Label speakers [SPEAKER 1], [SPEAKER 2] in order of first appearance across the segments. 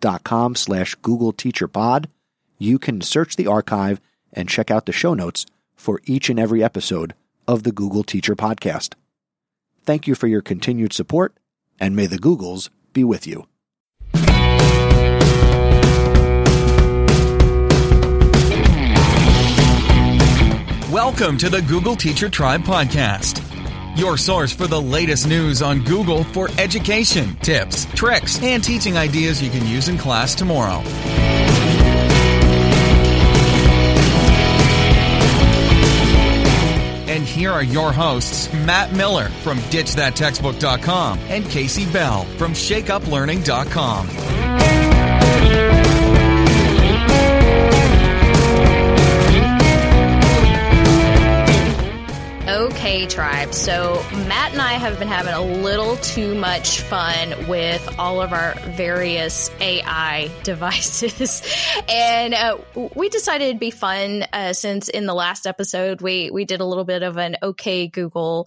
[SPEAKER 1] chrisnesi.com slash Google Teacher Pod, you can search the archive and check out the show notes for each and every episode of the Google Teacher Podcast. Thank you for your continued support, and may the Googles be with you.
[SPEAKER 2] Welcome to the Google Teacher Tribe podcast, your source for the latest news on Google for education, tips, tricks, and teaching ideas you can use in class tomorrow. And here are your hosts, Matt Miller from DitchThatTextbook.com and Kasey Bell from ShakeUpLearning.com.
[SPEAKER 3] Okay, tribe. So, Matt and I have been having a little too much fun with all of our various AI devices. and uh, we decided it'd be fun uh, since in the last episode we, we did a little bit of an OK Google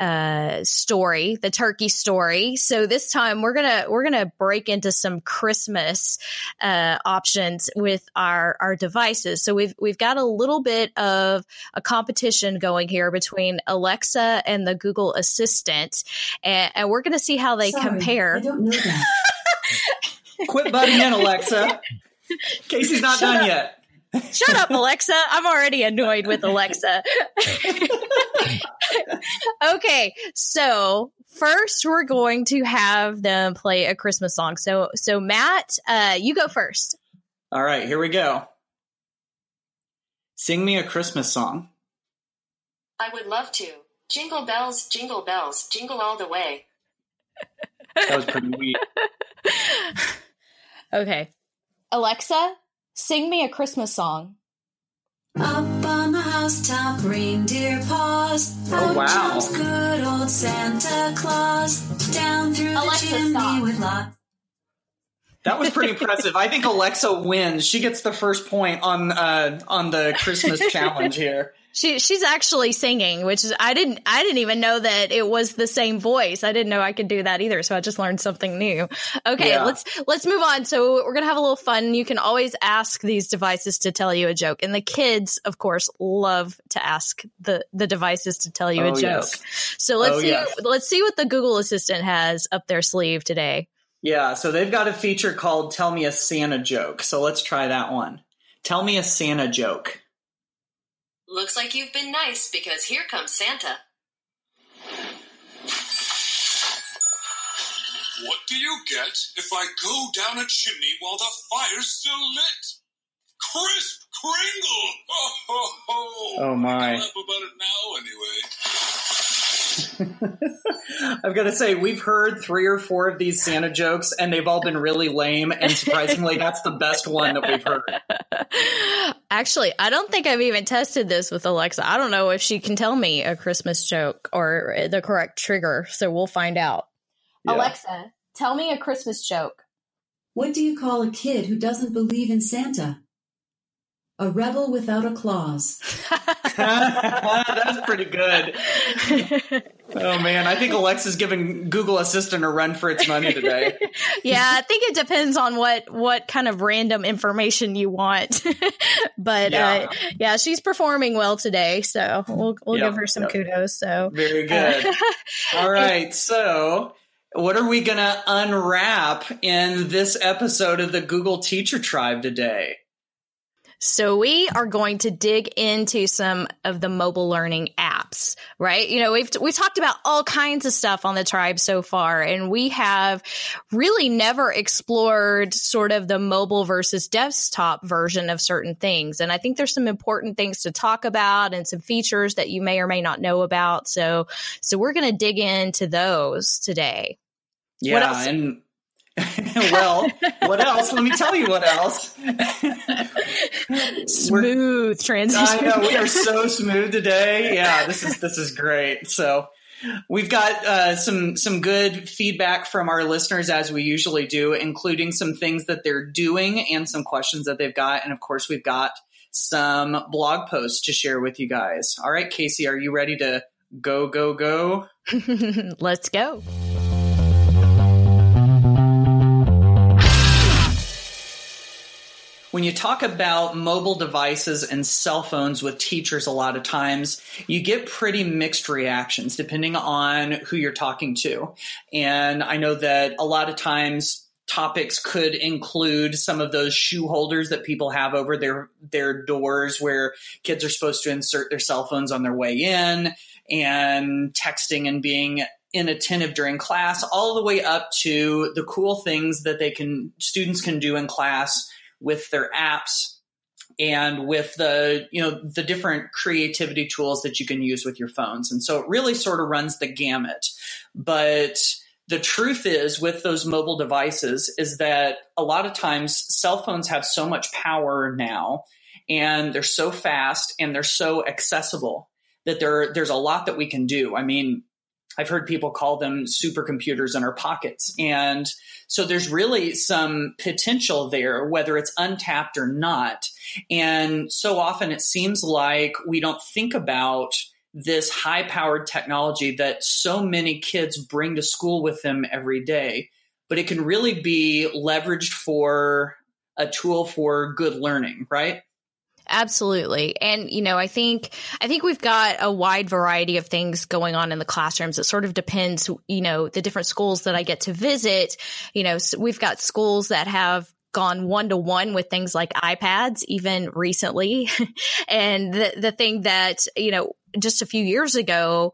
[SPEAKER 3] uh, story, the turkey story. So this time we're gonna we're gonna break into some Christmas uh, options with our our devices. So we've we've got a little bit of a competition going here between Alexa and the Google Assistant, and, and we're gonna see how they
[SPEAKER 4] Sorry,
[SPEAKER 3] compare.
[SPEAKER 4] I don't know that.
[SPEAKER 5] Quit butting in, Alexa. Kasey's not
[SPEAKER 3] Shut
[SPEAKER 5] done
[SPEAKER 3] up.
[SPEAKER 5] yet.
[SPEAKER 3] Shut up, Alexa. I'm already annoyed with Alexa. okay, so first we're going to have them play a Christmas song. So so Matt, uh, you go first.
[SPEAKER 5] All right, here we go. Sing me a Christmas song.
[SPEAKER 6] I would love to. Jingle bells, jingle bells, jingle all the way.
[SPEAKER 5] That was pretty weak.
[SPEAKER 3] Okay. Alexa, sing me a Christmas song.
[SPEAKER 4] Up on the housetop, reindeer paws.
[SPEAKER 5] Oh,
[SPEAKER 4] Out
[SPEAKER 5] wow.
[SPEAKER 4] jumps good old Santa Claus. Down through
[SPEAKER 3] Alexa,
[SPEAKER 4] the chimney
[SPEAKER 3] stop.
[SPEAKER 4] with lots.
[SPEAKER 5] That was pretty impressive. I think Alexa wins. She gets the first point on uh, on the Christmas challenge here.
[SPEAKER 3] She she's actually singing, which is I didn't I didn't even know that it was the same voice. I didn't know I could do that either. So I just learned something new. Okay,
[SPEAKER 5] Yeah.
[SPEAKER 3] let's let's move on. So we're gonna have a little fun. You can always ask these devices to tell you a joke, and the kids, of course, love to ask the the devices to tell you
[SPEAKER 5] Oh,
[SPEAKER 3] a joke.
[SPEAKER 5] yes.
[SPEAKER 3] So let's
[SPEAKER 5] Oh,
[SPEAKER 3] see
[SPEAKER 5] yes.
[SPEAKER 3] let's see what the Google Assistant has up their sleeve today.
[SPEAKER 5] Yeah, so they've got a feature called Tell Me a Santa Joke. So let's try that one. Tell me a Santa joke.
[SPEAKER 6] Looks like you've been nice because here comes Santa.
[SPEAKER 7] What do you get if I go down a chimney while the fire's still lit? Crisp Kringle! Ho, ho, ho!
[SPEAKER 5] Oh, my.
[SPEAKER 7] I can laugh about it now, anyway.
[SPEAKER 5] I've got to say, we've heard three or four of these Santa jokes, and they've all been really lame. And surprisingly, that's the best one that we've heard.
[SPEAKER 3] Actually, I don't think I've even tested this with Alexa. I don't know if she can tell me a Christmas joke or the correct trigger. So we'll find out.
[SPEAKER 5] Yeah.
[SPEAKER 3] Alexa, tell me a Christmas joke.
[SPEAKER 4] What do you call a kid who doesn't believe in Santa? A rebel without a clause.
[SPEAKER 5] That's pretty good. Oh man, I think Alexa's giving Google Assistant a run for its money today.
[SPEAKER 3] yeah, I think it depends on what what kind of random information you want. but
[SPEAKER 5] Yeah.
[SPEAKER 3] uh, yeah, she's performing well today, so we'll we'll
[SPEAKER 5] Yep,
[SPEAKER 3] give her some
[SPEAKER 5] yep.
[SPEAKER 3] kudos. So
[SPEAKER 5] Very good.
[SPEAKER 3] Uh,
[SPEAKER 5] All right, so what are we going to unwrap in this episode of the Google Teacher Tribe today?
[SPEAKER 3] So we are going to dig into some of the mobile learning apps, right? You know, we've we talked about all kinds of stuff on the tribe so far and we have really never explored sort of the mobile versus desktop version of certain things. And I think there's some important things to talk about and some features that you may or may not know about. So so we're going to dig into those today.
[SPEAKER 5] Yeah,
[SPEAKER 3] else?
[SPEAKER 5] and well, what else? Let me tell you what else.
[SPEAKER 3] smooth transition.
[SPEAKER 5] I know we are so smooth today. Yeah, this is this is great. So we've got uh, some some good feedback from our listeners as we usually do, including some things that they're doing and some questions that they've got, and of course we've got some blog posts to share with you guys. All right, Kasey, are you ready to go go go?
[SPEAKER 3] Let's go.
[SPEAKER 5] When you talk about mobile devices and cell phones with teachers a lot of times you get pretty mixed reactions depending on who you're talking to. And i know that a lot of times topics could include some of those shoe holders that people have over their their doors where kids are supposed to insert their cell phones on their way in and texting and being inattentive during class all the way up to the cool things that they can students can do in class with their apps and with the you know the different creativity tools that you can use with your phones. And so it really sort of runs the gamut. But the truth is with those mobile devices is that a lot of times cell phones have so much power now and they're so fast and they're so accessible that there there's a lot that we can do. I mean I've heard people call them supercomputers in our pockets. And so there's really some potential there, whether it's untapped or not. And so often it seems like we don't think about this high powered technology that so many kids bring to school with them every day. But it can really be leveraged for a tool for good learning, right?
[SPEAKER 3] Absolutely. And you know, I think I think we've got a wide variety of things going on in the classrooms. It sort of depends, you know, the different schools that I get to visit, you know, so we've got schools that have gone one to one with things like iPads even recently. and the the thing that, you know, just a few years ago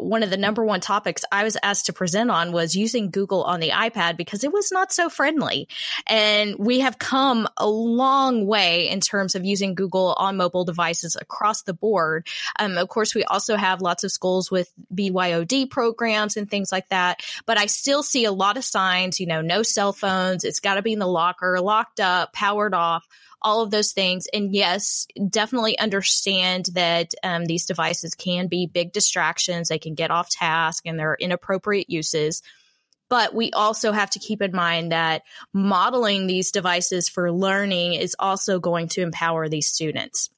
[SPEAKER 3] one of the number one topics I was asked to present on was using Google on the iPad because it was not so friendly. And we have come a long way in terms of using Google on mobile devices across the board. Um, of course, we also have lots of schools with BYOD programs and things like that. But I still see a lot of signs, you know, no cell phones. It's got to be in the locker, locked up, powered off all of those things. And yes, definitely understand that um, these devices can be big distractions. They can get off task and they're inappropriate uses. But we also have to keep in mind that modeling these devices for learning is also going to empower these students.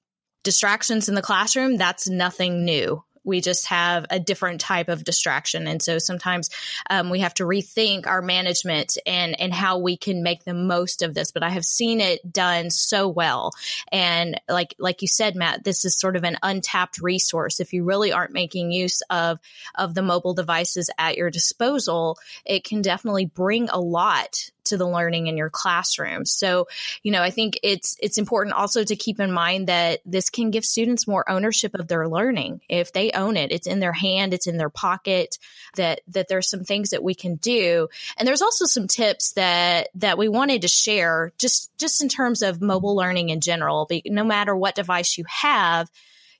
[SPEAKER 3] Distractions in the classroom, that's nothing new we just have a different type of distraction. And so sometimes um, we have to rethink our management and, and how we can make the most of this. But I have seen it done so well. And like, like you said, Matt, this is sort of an untapped resource. If you really aren't making use of, of the mobile devices at your disposal, it can definitely bring a lot to the learning in your classroom. So, you know, I think it's it's important also to keep in mind that this can give students more ownership of their learning. If they own it, it's in their hand, it's in their pocket, that that there's some things that we can do. And there's also some tips that that we wanted to share just just in terms of mobile learning in general. No matter what device you have,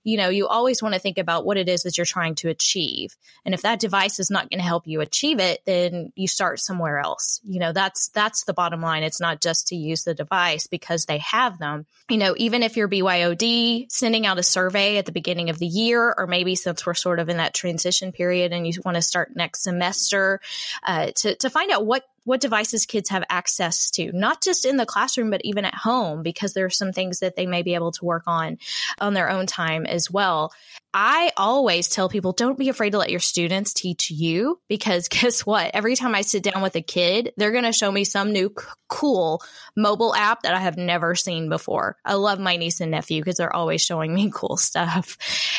[SPEAKER 3] you know, you always want to think about what it is that you're trying to achieve. And if that device is not going to help you achieve it, then you start somewhere else. You know, that's that's the bottom line. It's not just to use the device because they have them. You know, even if you're BYOD sending out a survey at the beginning of the year, or maybe since we're sort of in that transition period and you want to start next semester, uh, to to find out what what devices kids have access to, not just in the classroom, but even at home, because there are some things that they may be able to work on on their own time as well. I always tell people don't be afraid to let your students teach you because guess what? Every time I sit down with a kid, they're going to show me some new c- cool mobile app that I have never seen before. I love my niece and nephew because they're always showing me cool stuff.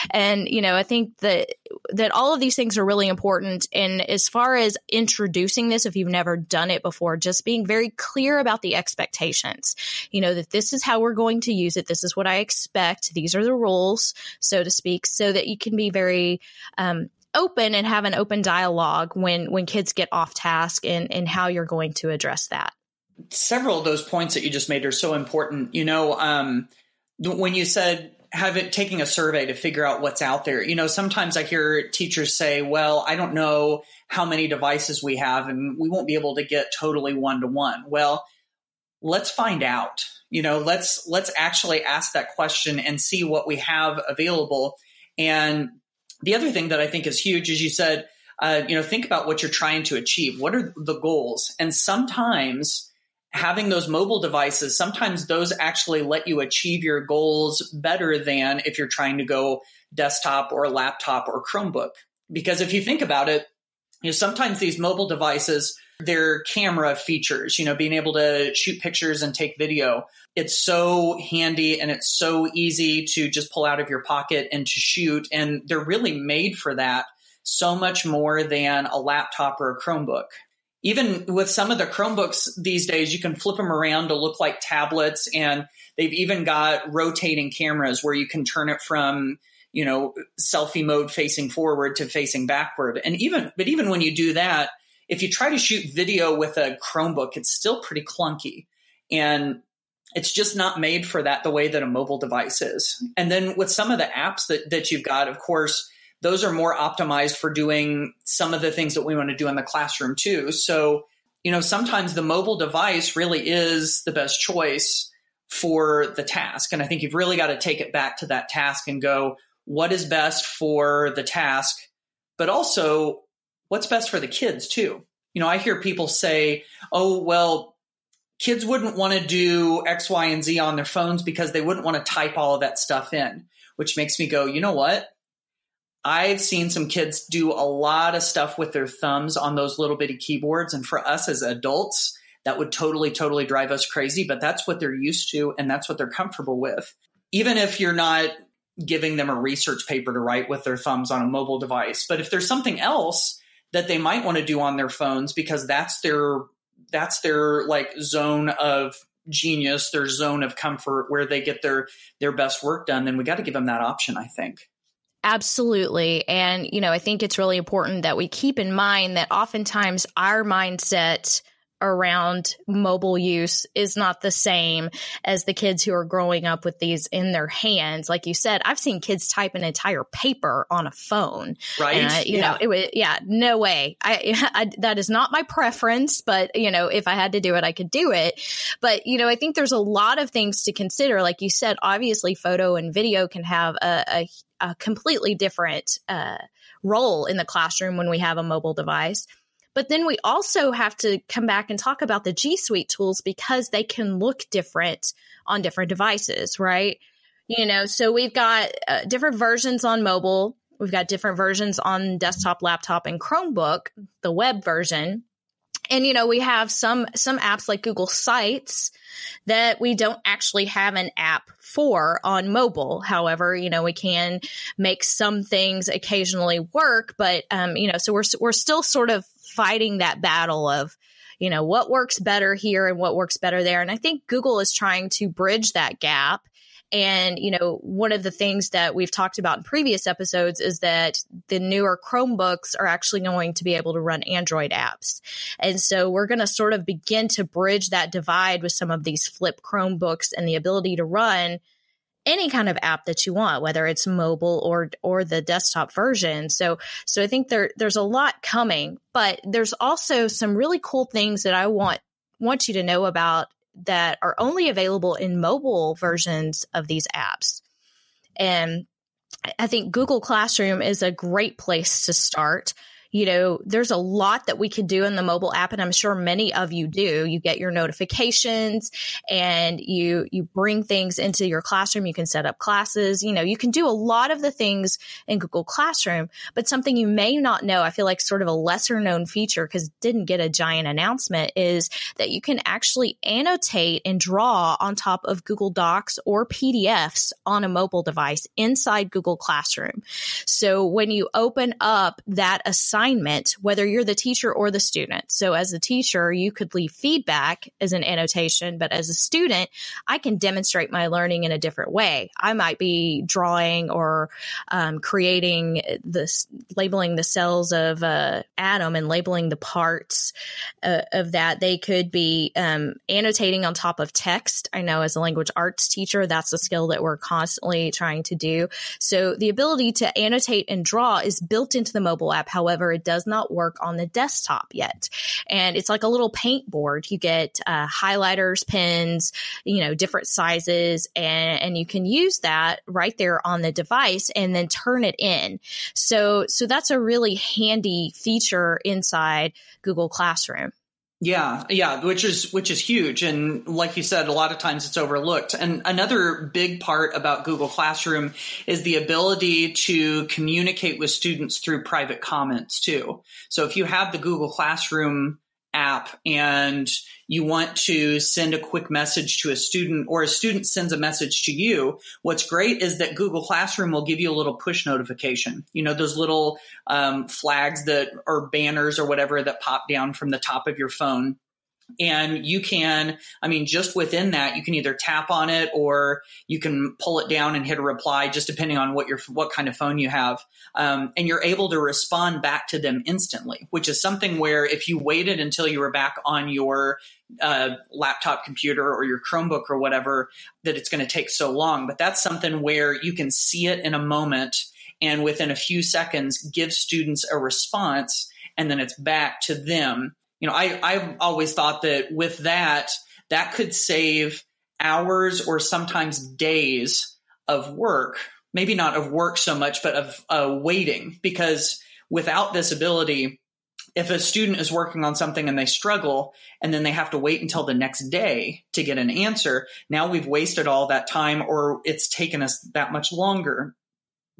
[SPEAKER 3] And, you know, I think that that all of these things are really important and as far as introducing this if you've never done it before, just being very clear about the expectations. You know, that this is how we're going to use it. This is what I expect. These are the rules, so to speak so that you can be very um, open and have an open dialogue when when kids get off task and and how you're going to address that
[SPEAKER 5] several of those points that you just made are so important you know um, when you said have it taking a survey to figure out what's out there. You know, sometimes I hear teachers say, well, I don't know how many devices we have and we won't be able to get totally one to one. Well, let's find out. You know, let's let's actually ask that question and see what we have available. And the other thing that I think is huge is you said, uh, you know, think about what you're trying to achieve. What are the goals? And sometimes having those mobile devices, sometimes those actually let you achieve your goals better than if you're trying to go desktop or laptop or Chromebook. Because if you think about it, you know, sometimes these mobile devices, their camera features, you know, being able to shoot pictures and take video, it's so handy and it's so easy to just pull out of your pocket and to shoot. And they're really made for that so much more than a laptop or a Chromebook even with some of the Chromebooks these days, you can flip them around to look like tablets, and they've even got rotating cameras where you can turn it from you know selfie mode facing forward to facing backward. And even but even when you do that, if you try to shoot video with a Chromebook, it's still pretty clunky, and it's just not made for that the way that a mobile device is. And then with some of the apps that that you've got, of course those are more optimized for doing some of the things that we want to do in the classroom too. So, you know, sometimes the mobile device really is the best choice for the task. And I think you've really got to take it back to that task and go, what is best for the task, but also what's best for the kids too. You know, I hear people say, oh, well, kids wouldn't want to do X, Y, and Z on their phones because they wouldn't want to type all of that stuff in, which makes me go, you know what? I've seen some kids do a lot of stuff with their thumbs on those little bitty keyboards. And for us as adults, that would totally, totally drive us crazy. But that's what they're used to and that's what they're comfortable with. Even if you're not giving them a research paper to write with their thumbs on a mobile device. But if there's something else that they might want to do on their phones because that's their that's their like zone of genius, their zone of comfort where they get their their best work done, then we got to give them that option, I think.
[SPEAKER 3] Absolutely. And, you know, I think it's really important that we keep in mind that oftentimes our mindset around mobile use is not the same as the kids who are growing up with these in their hands. Like you said, I've seen kids type an entire paper on a phone.
[SPEAKER 5] Right.
[SPEAKER 3] And I, you yeah. know, it was, yeah, no way. I, I, that is not my preference, but you know, if I had to do it, I could do it. But, you know, I think there's a lot of things to consider. Like you said, obviously photo and video can have a, a, a completely different, uh, role in the classroom when we have a mobile device. But then we also have to come back and talk about the G Suite tools because they can look different on different devices, right? You know, so we've got uh, different versions on mobile. We've got different versions on desktop, laptop, and Chromebook, the web version. And you know, we have some some apps like Google Sites that we don't actually have an app for on mobile. However, you know, we can make some things occasionally work, but um, you know, so we're we're still sort of fighting that battle of, you know, what works better here and what works better there. And I think Google is trying to bridge that gap. And, you know, one of the things that we've talked about in previous episodes is that the newer Chromebooks are actually going to be able to run Android apps. And so we're going to sort of begin to bridge that divide with some of these flip Chromebooks and the ability to run any kind of app that you want, whether it's mobile or or the desktop version. So so I think there there's a lot coming, but there's also some really cool things that I want want you to know about that are only available in mobile versions of these apps. And I think Google Classroom is a great place to start you know, there's a lot that we can do in the mobile app, and I'm sure many of you do. You get your notifications and you you bring things into your classroom. You can set up classes. You know, you can do a lot of the things in Google Classroom, but something you may not know, I feel like sort of a lesser known feature because didn't get a giant announcement is that you can actually annotate and draw on top of Google Docs or PDFs on a mobile device inside Google Classroom. So when you open up that assignment assignment, whether you're the teacher or the student. So as a teacher, you could leave feedback as an annotation, but as a student, I can demonstrate my learning in a different way. I might be drawing or um, creating this, labeling the cells of a atom and labeling the parts uh, of that. They could be um, annotating on top of text. I know as a language arts teacher, that's a skill that we're constantly trying to do. So the ability to annotate and draw is built into the mobile app. However, it does not work on the desktop yet. And it's like a little paint board. You get uh, highlighters, pens, you know, different sizes, and, and you can use that right there on the device and then turn it in. So, so that's a really handy feature inside Google Classroom.
[SPEAKER 5] Yeah, yeah, which is which is huge and like you said a lot of times it's overlooked. And another big part about Google Classroom is the ability to communicate with students through private comments too. So if you have the Google Classroom app and you want to send a quick message to a student or a student sends a message to you, what's great is that Google Classroom will give you a little push notification. You know, those little um, flags that or banners or whatever that pop down from the top of your phone and you can i mean just within that you can either tap on it or you can pull it down and hit a reply just depending on what your what kind of phone you have. Um, and you're able to respond back to them instantly which is something where if you waited until you were back on your uh, laptop computer or your chromebook or whatever that it's going to take so long. But that's something where you can see it in a moment and within a few seconds give students a response and then it's back to them you know, I, I've always thought that with that, that could save hours or sometimes days of work. Maybe not of work so much, but of uh, waiting. Because without this ability, if a student is working on something and they struggle and then they have to wait until the next day to get an answer, now we've wasted all that time or it's taken us that much longer.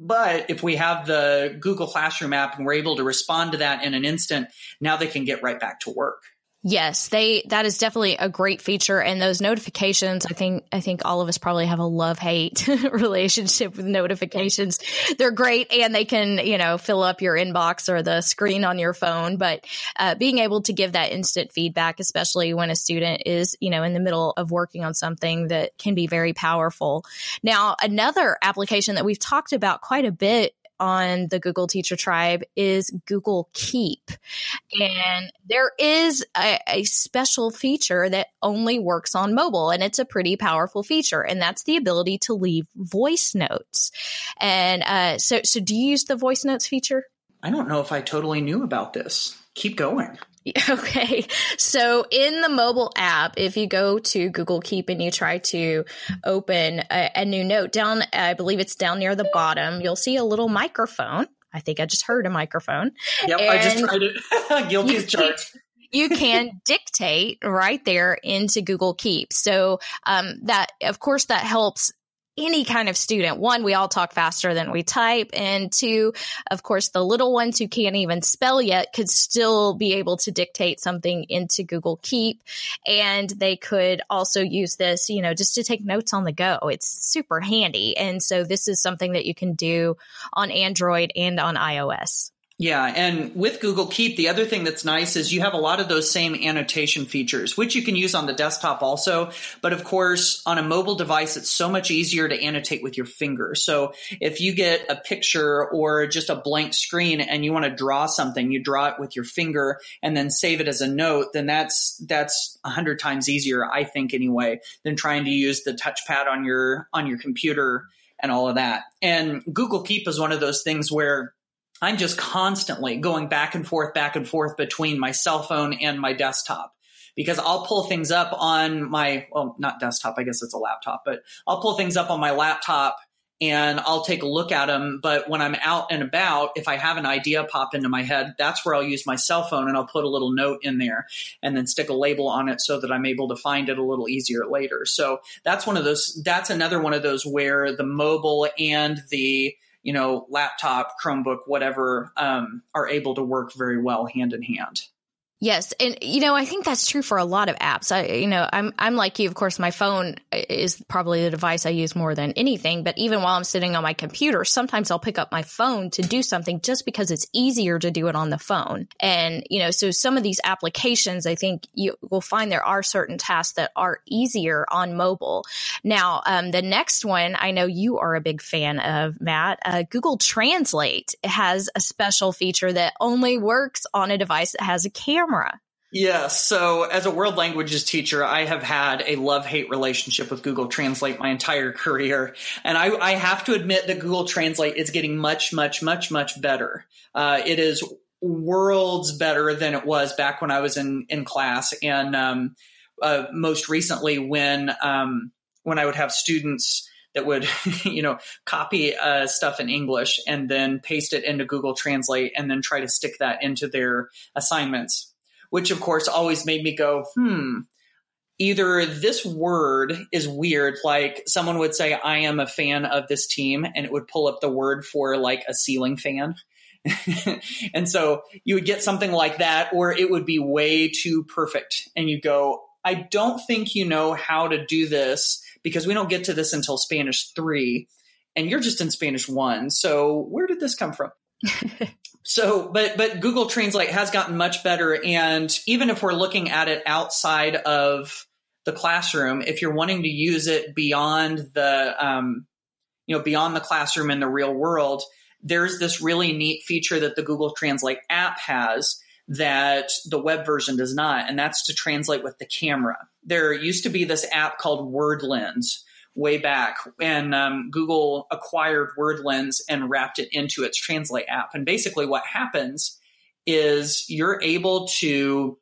[SPEAKER 5] But if we have the Google Classroom app and we're able to respond to that in an instant, now they can get right back to work.
[SPEAKER 3] Yes, they that is definitely a great feature and those notifications I think I think all of us probably have a love-hate relationship with notifications. They're great and they can, you know, fill up your inbox or the screen on your phone, but uh, being able to give that instant feedback especially when a student is, you know, in the middle of working on something that can be very powerful. Now, another application that we've talked about quite a bit on the Google Teacher Tribe is Google Keep. And there is a, a, special feature that only works on mobile, and it's a pretty powerful feature, and that's the ability to leave voice notes. And uh, so, so do you use the voice notes feature?
[SPEAKER 5] I don't know if I totally knew about this. Keep going.
[SPEAKER 3] Okay. So in the mobile app, if you go to Google Keep and you try to open a, a, new note down, I believe it's down near the bottom, you'll see a little microphone. I think I just heard a microphone.
[SPEAKER 5] Yep, and I just tried it. Guilty as charged.
[SPEAKER 3] you can dictate right there into Google Keep. So um, that, of course, that helps any kind of student. One, we all talk faster than we type. And two, of course, the little ones who can't even spell yet could still be able to dictate something into Google Keep. And they could also use this, you know, just to take notes on the go. It's super handy. And so this is something that you can do on Android and on iOS.
[SPEAKER 5] Yeah, and with Google Keep, the other thing that's nice is you have a lot of those same annotation features, which you can use on the desktop also. But of course, on a mobile device, it's so much easier to annotate with your finger. So if you get a picture or just a blank screen and you want to draw something, you draw it with your finger and then save it as a note, then that's that's a hundred times easier, I think, anyway, than trying to use the touchpad on your on your computer and all of that. And Google Keep is one of those things where I'm just constantly going back and forth, back and forth between my cell phone and my desktop because I'll pull things up on my, well, not desktop, I guess it's a laptop, but I'll pull things up on my laptop and I'll take a look at them. But when I'm out and about, if I have an idea pop into my head, that's where I'll use my cell phone and I'll put a little note in there and then stick a label on it so that I'm able to find it a little easier later. So that's one of those, that's another one of those where the mobile and the, you know, laptop, Chromebook, whatever, um, are able to work very well hand in hand.
[SPEAKER 3] Yes, and you know, I think that's true for a lot of apps. I, you know, I'm I'm like you. Of course, my phone is probably the device I use more than anything. But even while I'm sitting on my computer, sometimes I'll pick up my phone to do something just because it's easier to do it on the phone. And you know, so some of these applications, I think you will find there are certain tasks that are easier on mobile. Now, um, the next one I know you are a big fan of, Matt. Uh, Google Translate has a special feature that only works on a device that has a camera camera.
[SPEAKER 5] Yeah, so as a world languages teacher, I have had a love hate relationship with Google Translate my entire career. And I, I, have to admit that Google Translate is getting much, much, much, much better. Uh, it is worlds better than it was back when I was in, in class. And um, uh, most recently, when, um, when I would have students that would, you know, copy uh, stuff in English and then paste it into Google Translate and then try to stick that into their assignments which of course always made me go, hmm, either this word is weird, like someone would say, I am a fan of this team, and it would pull up the word for like a ceiling fan. and so you would get something like that, or it would be way too perfect. And you go, I don't think you know how to do this because we don't get to this until Spanish three, and you're just in Spanish one. So where did this come from? So, but but Google Translate has gotten much better, and even if we're looking at it outside of the classroom, if you're wanting to use it beyond the um, you know beyond the classroom in the real world, there's this really neat feature that the Google Translate app has that the web version does not, and that's to translate with the camera. There used to be this app called WordLens way back when um, Google acquired WordLens and wrapped it into its Translate app. And basically, what happens is you're able to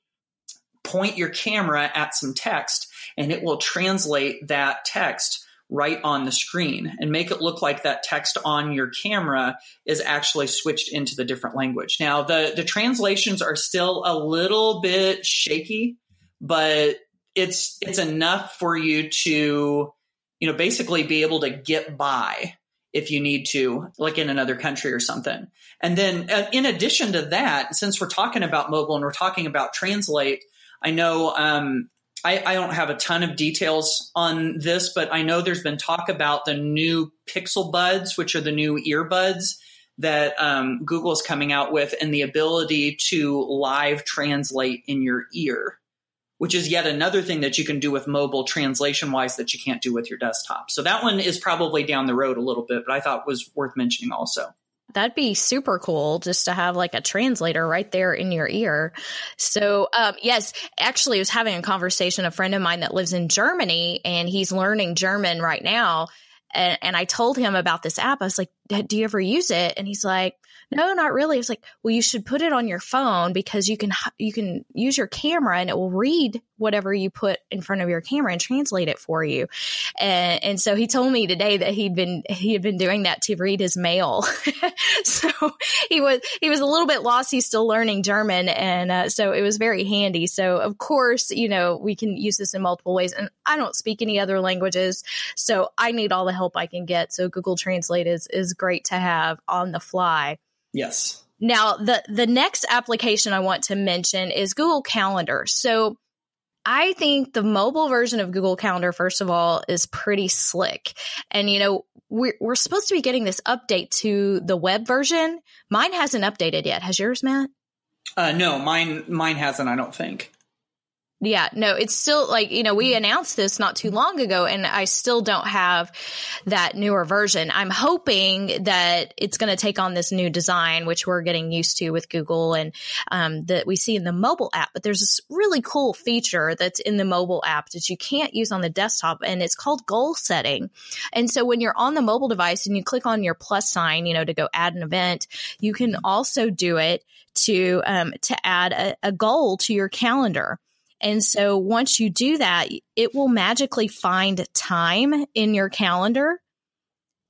[SPEAKER 5] point your camera at some text and it will translate that text right on the screen and make it look like that text on your camera is actually switched into the different language. Now, the, the translations are still a little bit shaky, but it's it's enough for you to you know, basically be able to get by if you need to, like in another country or something. And then uh, in addition to that, since we're talking about mobile and we're talking about translate, I know um, I, I, don't have a ton of details on this, but I know there's been talk about the new Pixel Buds, which are the new earbuds that um, Google's coming out with, and the ability to live translate in your ear which is yet another thing that you can do with mobile translation wise that you can't do with your desktop. So that one is probably down the road a little bit, but I thought was worth mentioning also.
[SPEAKER 3] That'd be super cool just to have like a translator right there in your ear. So, um, yes, actually, I was having a conversation, a friend of mine that lives in Germany and he's learning German right now. And, and I told him about this app. I was like, Do you ever use it? And he's like, no, not really. It's like, well, you should put it on your phone because you can you can use your camera and it will read whatever you put in front of your camera and translate it for you. And, and so he told me today that he'd been he had been doing that to read his mail. so he was he was a little bit lost. He's still learning German, and uh, so it was very handy. So of course, you know, we can use this in multiple ways. And I don't speak any other languages, so I need all the help I can get. So Google Translate is is great to have on the fly.
[SPEAKER 5] Yes.
[SPEAKER 3] Now, the the next application I want to mention is Google Calendar. So, I think the mobile version of Google Calendar, first of all, is pretty slick. And you know, we're we're supposed to be getting this update to the web version. Mine hasn't updated yet. Has yours, Matt?
[SPEAKER 5] Uh, no, mine mine hasn't. I don't think.
[SPEAKER 3] Yeah, no, it's still like, you know, we announced this not too long ago and I still don't have that newer version. I'm hoping that it's going to take on this new design, which we're getting used to with Google and um, that we see in the mobile app. But there's this really cool feature that's in the mobile app that you can't use on the desktop and it's called goal setting. And so when you're on the mobile device and you click on your plus sign, you know, to go add an event, you can also do it to, um, to add a, a goal to your calendar. And so once you do that, it will magically find time in your calendar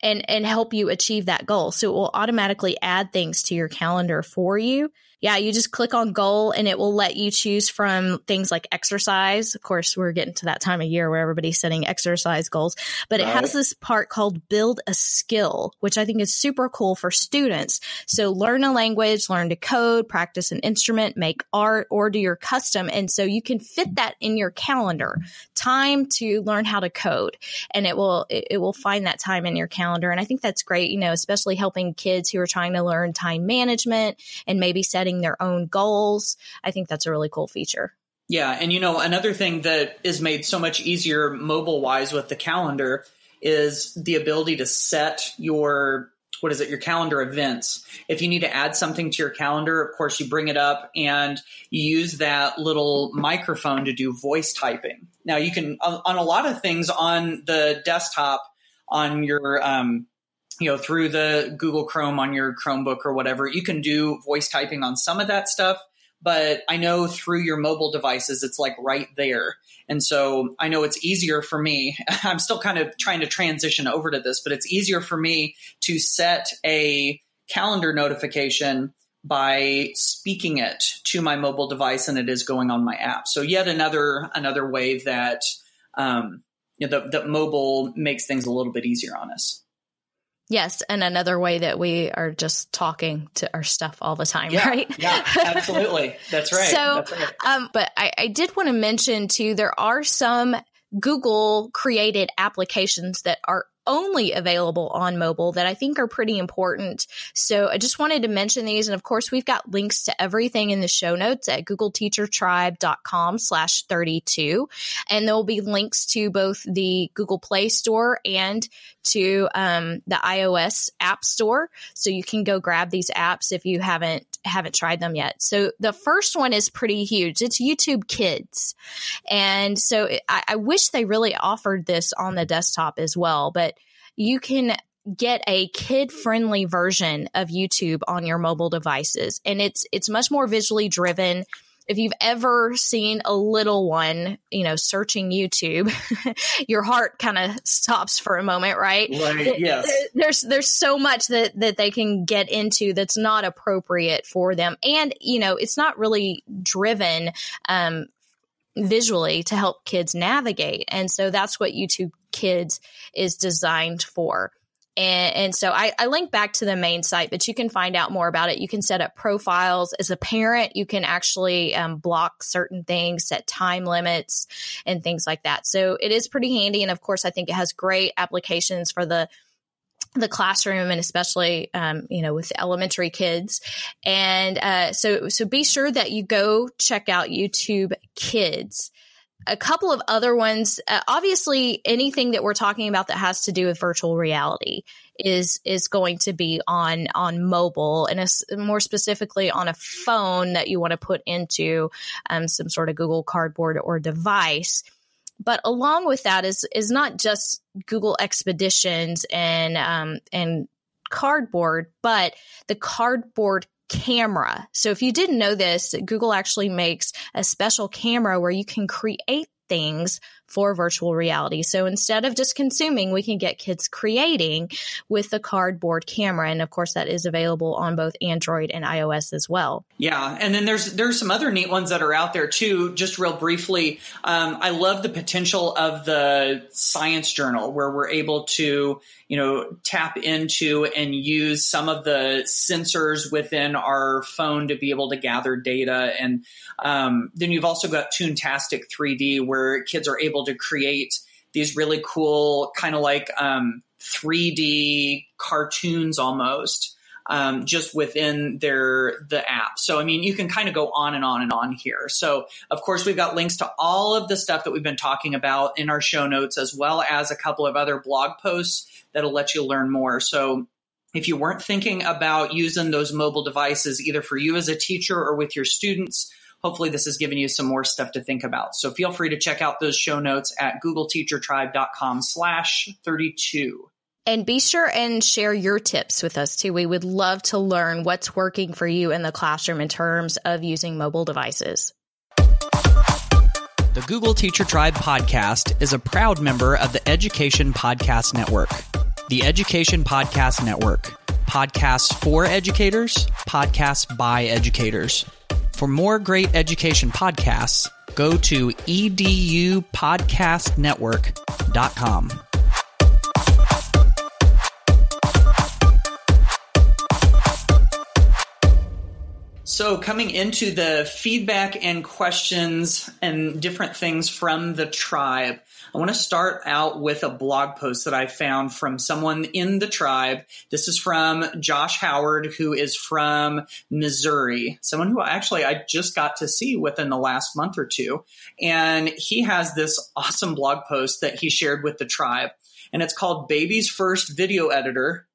[SPEAKER 3] and and help you achieve that goal. So it will automatically add things to your calendar for you. Yeah, you just click on goal and it will let you choose from things like exercise. Of course, we're getting to that time of year where everybody's setting exercise goals, but it has this part called build a skill, which I think is super cool for students. So learn a language, learn to code, practice an instrument, make art, or do your custom. And so you can fit that in your calendar, time to learn how to code and it will, it, it will find that time in your calendar. And I think that's great, you know, especially helping kids who are trying to learn time management and maybe setting their own goals. I think that's a really cool feature.
[SPEAKER 5] Yeah, and you know, another thing that is made so much easier mobile wise with the calendar is the ability to set your what is it, your calendar events. If you need to add something to your calendar, of course, you bring it up and you use that little microphone to do voice typing. Now, you can, on on a lot of things on the desktop, on your, um, you know, through the Google Chrome on your Chromebook or whatever, you can do voice typing on some of that stuff but I know through your mobile devices, it's like right there. And so I know it's easier for me. I'm still kind of trying to transition over to this, but it's easier for me to set a calendar notification by speaking it to my mobile device than it is going on my app. So yet another another way that um, you know, that, that mobile makes things a little bit easier on us.
[SPEAKER 3] Yes, and another way that we are just talking to our stuff all the time,
[SPEAKER 5] Yeah,
[SPEAKER 3] right?
[SPEAKER 5] yeah, absolutely. That's right.
[SPEAKER 3] So,
[SPEAKER 5] That's right.
[SPEAKER 3] um, but I, I did want to mention too, there are some Google created applications that are only available on mobile that I think are pretty important. So I just wanted to mention these. And of course, we've got links to everything in the show notes at googleteachertribe.com slash 32. And there will be links to both the Google Play Store and to um, the iOS App Store. So you can go grab these apps if you haven't haven't tried them yet. So the first one is pretty huge. It's YouTube Kids. And so I, I wish they really offered this on the desktop as well, but you can get a kid friendly version of YouTube on your mobile devices. And it's it's much more visually driven. If you've ever seen a little one, you know, searching YouTube, your heart kind of stops for a moment, right?
[SPEAKER 5] Right. Yes.
[SPEAKER 3] There- there's there's so much that that they can get into that's not appropriate for them and you know it's not really driven um visually to help kids navigate and so that's what youtube kids is designed for and, and so I, I link back to the main site, but you can find out more about it. You can set up profiles as a parent. You can actually um, block certain things, set time limits, and things like that. So it is pretty handy. And of course, I think it has great applications for the the classroom and especially um, you know with elementary kids and uh, so so be sure that you go check out youtube kids a couple of other ones. Uh, obviously anything that we're talking about that has to do with virtual reality is is going to be on on mobile and as, more specifically on a phone that you want to put into um, some sort of google cardboard or device. But along with that is is not just Google Expeditions and um, and Cardboard, but the Cardboard camera. So if you didn't know this, Google actually makes a special camera where you can create things for virtual reality. So instead of just consuming, we can get kids creating with the cardboard camera. And of course, that is available on both Android and iOS as well.
[SPEAKER 5] Yeah, and then there's there's some other neat ones that are out there too. Just real briefly, um, I love the potential of the science journal where we're able to you know tap into and use some of the sensors within our phone to be able to gather data. And um, then you've also got Toontastic 3D where kids are able to create these really cool kind of like um, 3D cartoons almost um, just within their the app. So I mean, you can kind of go on and on and on here. So of course, we've got links to all of the stuff that we've been talking about in our show notes, as well as a couple of other blog posts that'll let you learn more. So if you weren't thinking about using those mobile devices either for you as a teacher or with your students, hopefully this has given you some more stuff to think about. So feel free to check out those show notes at googleteachertribe.com slash 32.
[SPEAKER 3] And be sure and share your tips with us too. We would love to learn what's working for you in the classroom in terms of using mobile devices.
[SPEAKER 8] The Google Teacher Tribe podcast is a proud member of the Education Podcast Network. The Education Podcast Network, Podcasts for educators, podcasts by educators. For more great education podcasts, go to edupodcastnetwork.com.
[SPEAKER 5] So, coming into the feedback and questions and different things from the tribe, I want to start out with a blog post that I found from someone in the tribe. This is from Josh Howard, who is from Missouri, someone who actually I just got to see within the last month or two. And he has this awesome blog post that he shared with the tribe, and it's called Baby's First Video Editor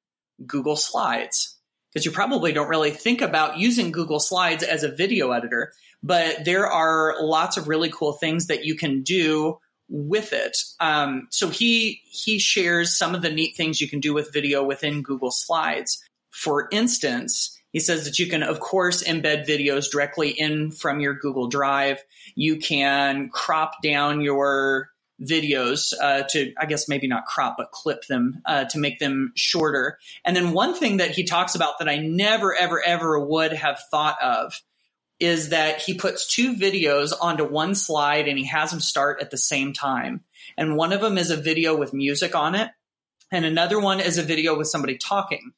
[SPEAKER 5] Google Slides. Because you probably don't really think about using Google Slides as a video editor, but there are lots of really cool things that you can do with it. Um, so he he shares some of the neat things you can do with video within Google Slides. For instance, he says that you can, of course, embed videos directly in from your Google Drive. You can crop down your videos uh, to, I guess, maybe not crop, but clip them uh, to make them shorter. And then one thing that he talks about that I never, ever, ever would have thought of is that he puts two videos onto one slide and he has them start at the same time. And one of them is a video with music on it, and another one is a video with somebody talking.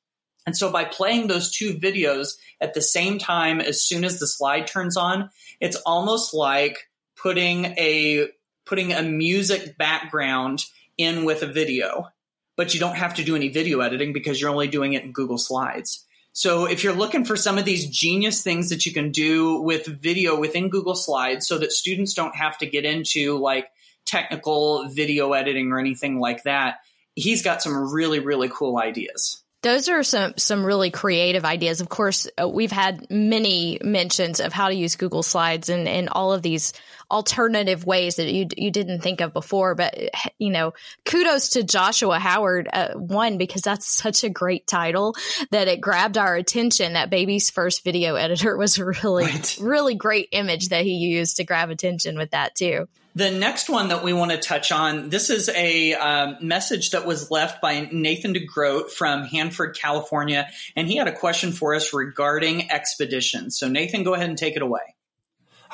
[SPEAKER 5] And so by playing those two videos at the same time as soon as the slide turns on, it's almost like putting a putting a music background in with a video. But you don't have to do any video editing because you're only doing it in Google Slides. So if you're looking for some of these genius things that you can do with video within Google Slides so that students don't have to get into like technical video editing or anything like that, he's got some really, really cool ideas.
[SPEAKER 3] Those are some some really creative ideas. Of course, uh, we've had many mentions of how to use Google Slides and, and all of these alternative ways that you you didn't think of before. But you know, kudos to Joshua Howard uh, one because that's such a great title that it grabbed our attention. That baby's first video editor was a really
[SPEAKER 5] Right.
[SPEAKER 3] really great image that he used to grab attention with that too.
[SPEAKER 5] The next one that we want to touch on, this is a um, message that was left by Nathan DeGroat from Hanford, California, and he had a question for us regarding expeditions. So Nathan, go ahead and take it away.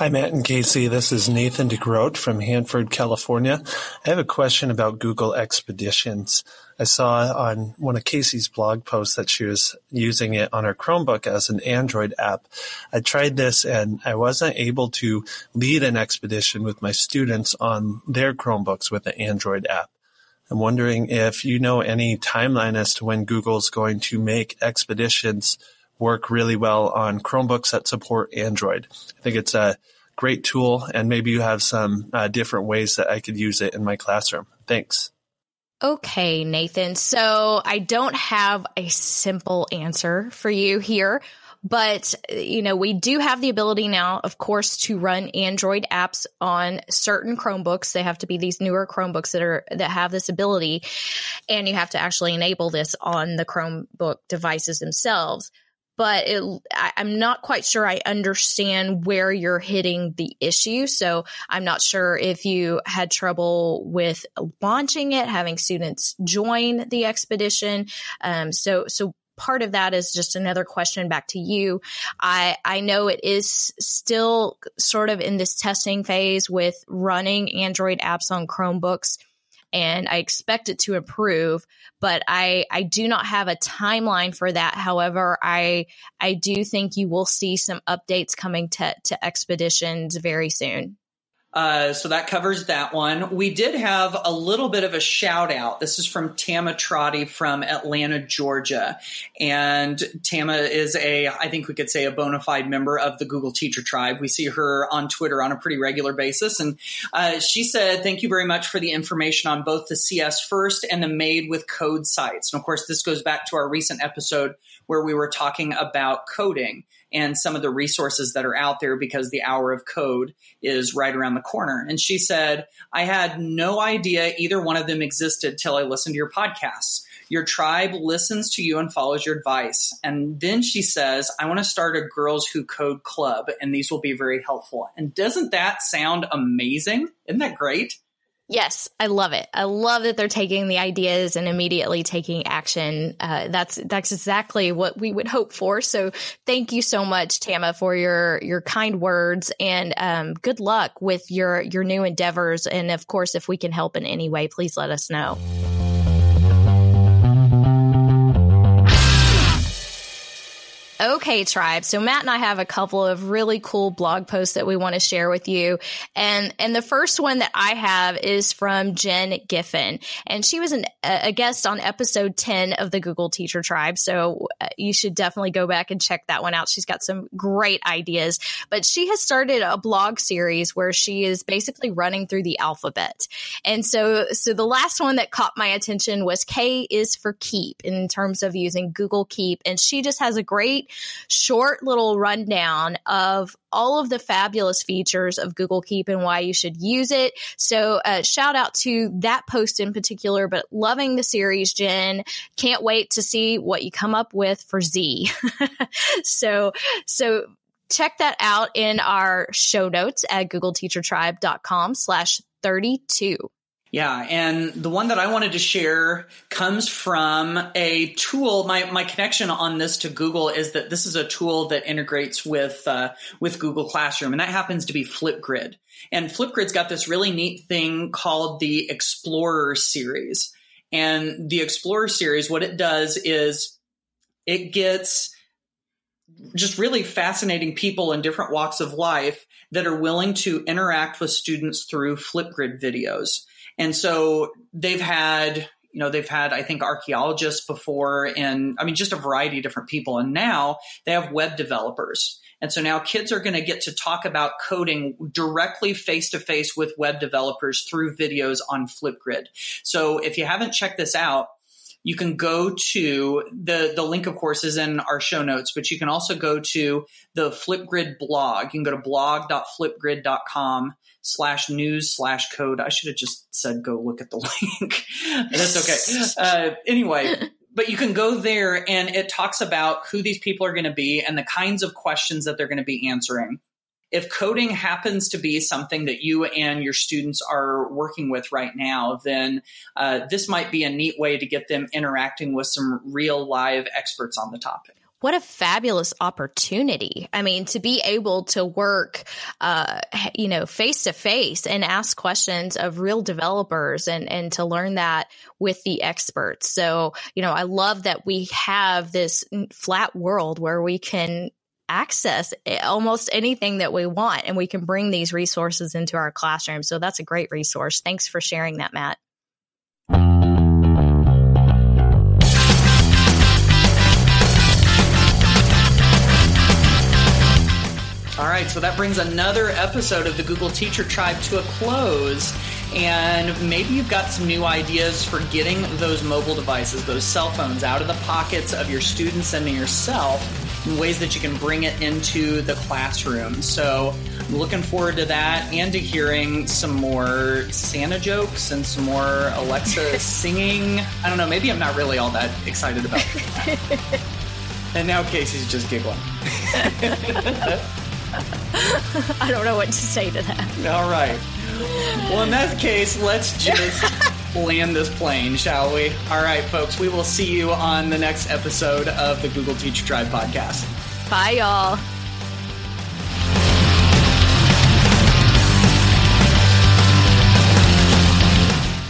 [SPEAKER 9] Hi, Matt and Kasey. This is Nathan DeGroat from Hanford, California. I have a question about Google Expeditions. I saw on one of Kasey's blog posts that she was using it on her Chromebook as an Android app. I tried this and I wasn't able to lead an expedition with my students on their Chromebooks with the Android app. I'm wondering if you know any timeline as to when Google's going to make expeditions work really well on Chromebooks that support Android. I think it's a great tool, and maybe you have some uh, different ways that I could use it in my classroom. Thanks.
[SPEAKER 3] Okay, Nathan. So I don't have a simple answer for you here, but you know, we do have the ability now, of course, to run Android apps on certain Chromebooks. They have to be these newer Chromebooks that are that have this ability, and you have to actually enable this on the Chromebook devices themselves but it, I, I'm not quite sure I understand where you're hitting the issue. So I'm not sure if you had trouble with launching it, having students join the expedition. Um, so, so part of that is just another question back to you. I, I know it is still sort of in this testing phase with running Android apps on Chromebooks and I expect it to improve, but I, I do not have a timeline for that. However, I, I do think you will see some updates coming to, to expeditions very soon.
[SPEAKER 5] Uh, so that covers that one. We did have a little bit of a shout out. This is from Tama Trotty from Atlanta, Georgia. And Tama is a, I think we could say, a bona fide member of the Google Teacher Tribe. We see her on Twitter on a pretty regular basis. And uh, she said, Thank you very much for the information on both the CS First and the Made with Code sites. And of course, this goes back to our recent episode where we were talking about coding and some of the resources that are out there because the hour of code is right around the corner. And she said, I had no idea either one of them existed till I listened to your podcasts. Your tribe listens to you and follows your advice. And then she says, I want to start a Girls Who Code club, and these will be very helpful. And doesn't that sound amazing? Isn't that great?
[SPEAKER 3] Yes, I love it. I love that they're taking the ideas and immediately taking action. Uh, that's that's exactly what we would hope for. So, thank you so much, Tama, for your your kind words and um, good luck with your your new endeavors. And of course, if we can help in any way, please let us know. Okay, tribe. So Matt and I have a couple of really cool blog posts that we want to share with you. And, and the first one that I have is from Jen Giffen. And she was an, a guest on episode 10 of the Google Teacher Tribe. So uh, you should definitely go back and check that one out. She's got some great ideas, but she has started a blog series where she is basically running through the alphabet. And so, so the last one that caught my attention was K is for keep in terms of using Google Keep. And she just has a great short little rundown of all of the fabulous features of Google Keep and why you should use it. So, uh, shout out to that post in particular, but loving the series, Jen. Can't wait to see what you come up with for Z. so, so check that out in our show notes at googleteachertribe.com slash 32.
[SPEAKER 5] Yeah, and the one that I wanted to share comes from a tool. My my connection on this to Google is that this is a tool that integrates with uh, with Google Classroom, and that happens to be Flipgrid. And Flipgrid's got this really neat thing called the Explorer series. And the Explorer series, what it does is it gets just really fascinating people in different walks of life that are willing to interact with students through Flipgrid videos. And so they've had, you know, they've had, I think, archaeologists before and I mean, just a variety of different people. And now they have web developers. And so now kids are going to get to talk about coding directly face to face with web developers through videos on Flipgrid. So if you haven't checked this out, you can go to the the link of course is in our show notes but you can also go to the flipgrid blog you can go to blog.flipgrid.com slash news slash code. I should have just said go look at the link. That's okay. Uh, anyway, but you can go there and it talks about who these people are going to be and the kinds of questions that they're going to be answering. If coding happens to be something that you and your students are working with right now, then uh, this might be a neat way to get them interacting with some real live experts on the topic
[SPEAKER 3] what a fabulous opportunity. I mean, to be able to work, uh, you know, face to face and ask questions of real developers and, and to learn that with the experts. So, you know, I love that we have this flat world where we can access almost anything that we want and we can bring these resources into our classroom. So that's a great resource. Thanks for sharing that, Matt.
[SPEAKER 5] Right, so that brings another episode of the Google Teacher Tribe to a close. And maybe you've got some new ideas for getting those mobile devices, those cell phones, out of the pockets of your students and yourself in ways that you can bring it into the classroom. So I'm looking forward to that and to hearing some more Santa jokes and some more Alexa singing. I don't know, maybe I'm not really all that excited about that. and now Kasey's just giggling.
[SPEAKER 3] I don't know what to say to that.
[SPEAKER 5] All right. Well, in that case, let's just land this plane, shall we? All right, folks, we will see you on the next episode of the Google Teacher Tribe podcast.
[SPEAKER 3] Bye, y'all.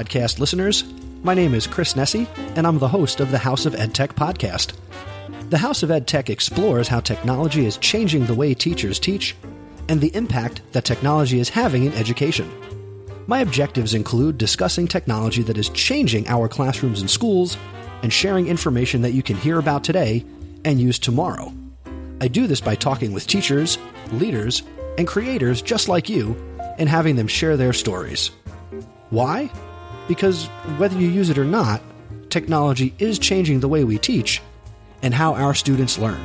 [SPEAKER 1] Podcast listeners. My name is Chris Nesi, and I'm the host of the House of EdTech podcast. The House of EdTech explores how technology is changing the way teachers teach and the impact that technology is having in education. My objectives include discussing technology that is changing our classrooms and schools and sharing information that you can hear about today and use tomorrow. I do this by talking with teachers, leaders, and creators just like you and having them share their stories. Why? Because whether you use it or not, technology is changing the way we teach and how our students learn.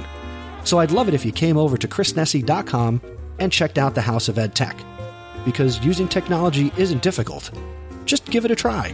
[SPEAKER 1] So I'd love it if you came over to chrisnesi.com and checked out the House of Ed Tech. Because using technology isn't difficult. Just give it a try.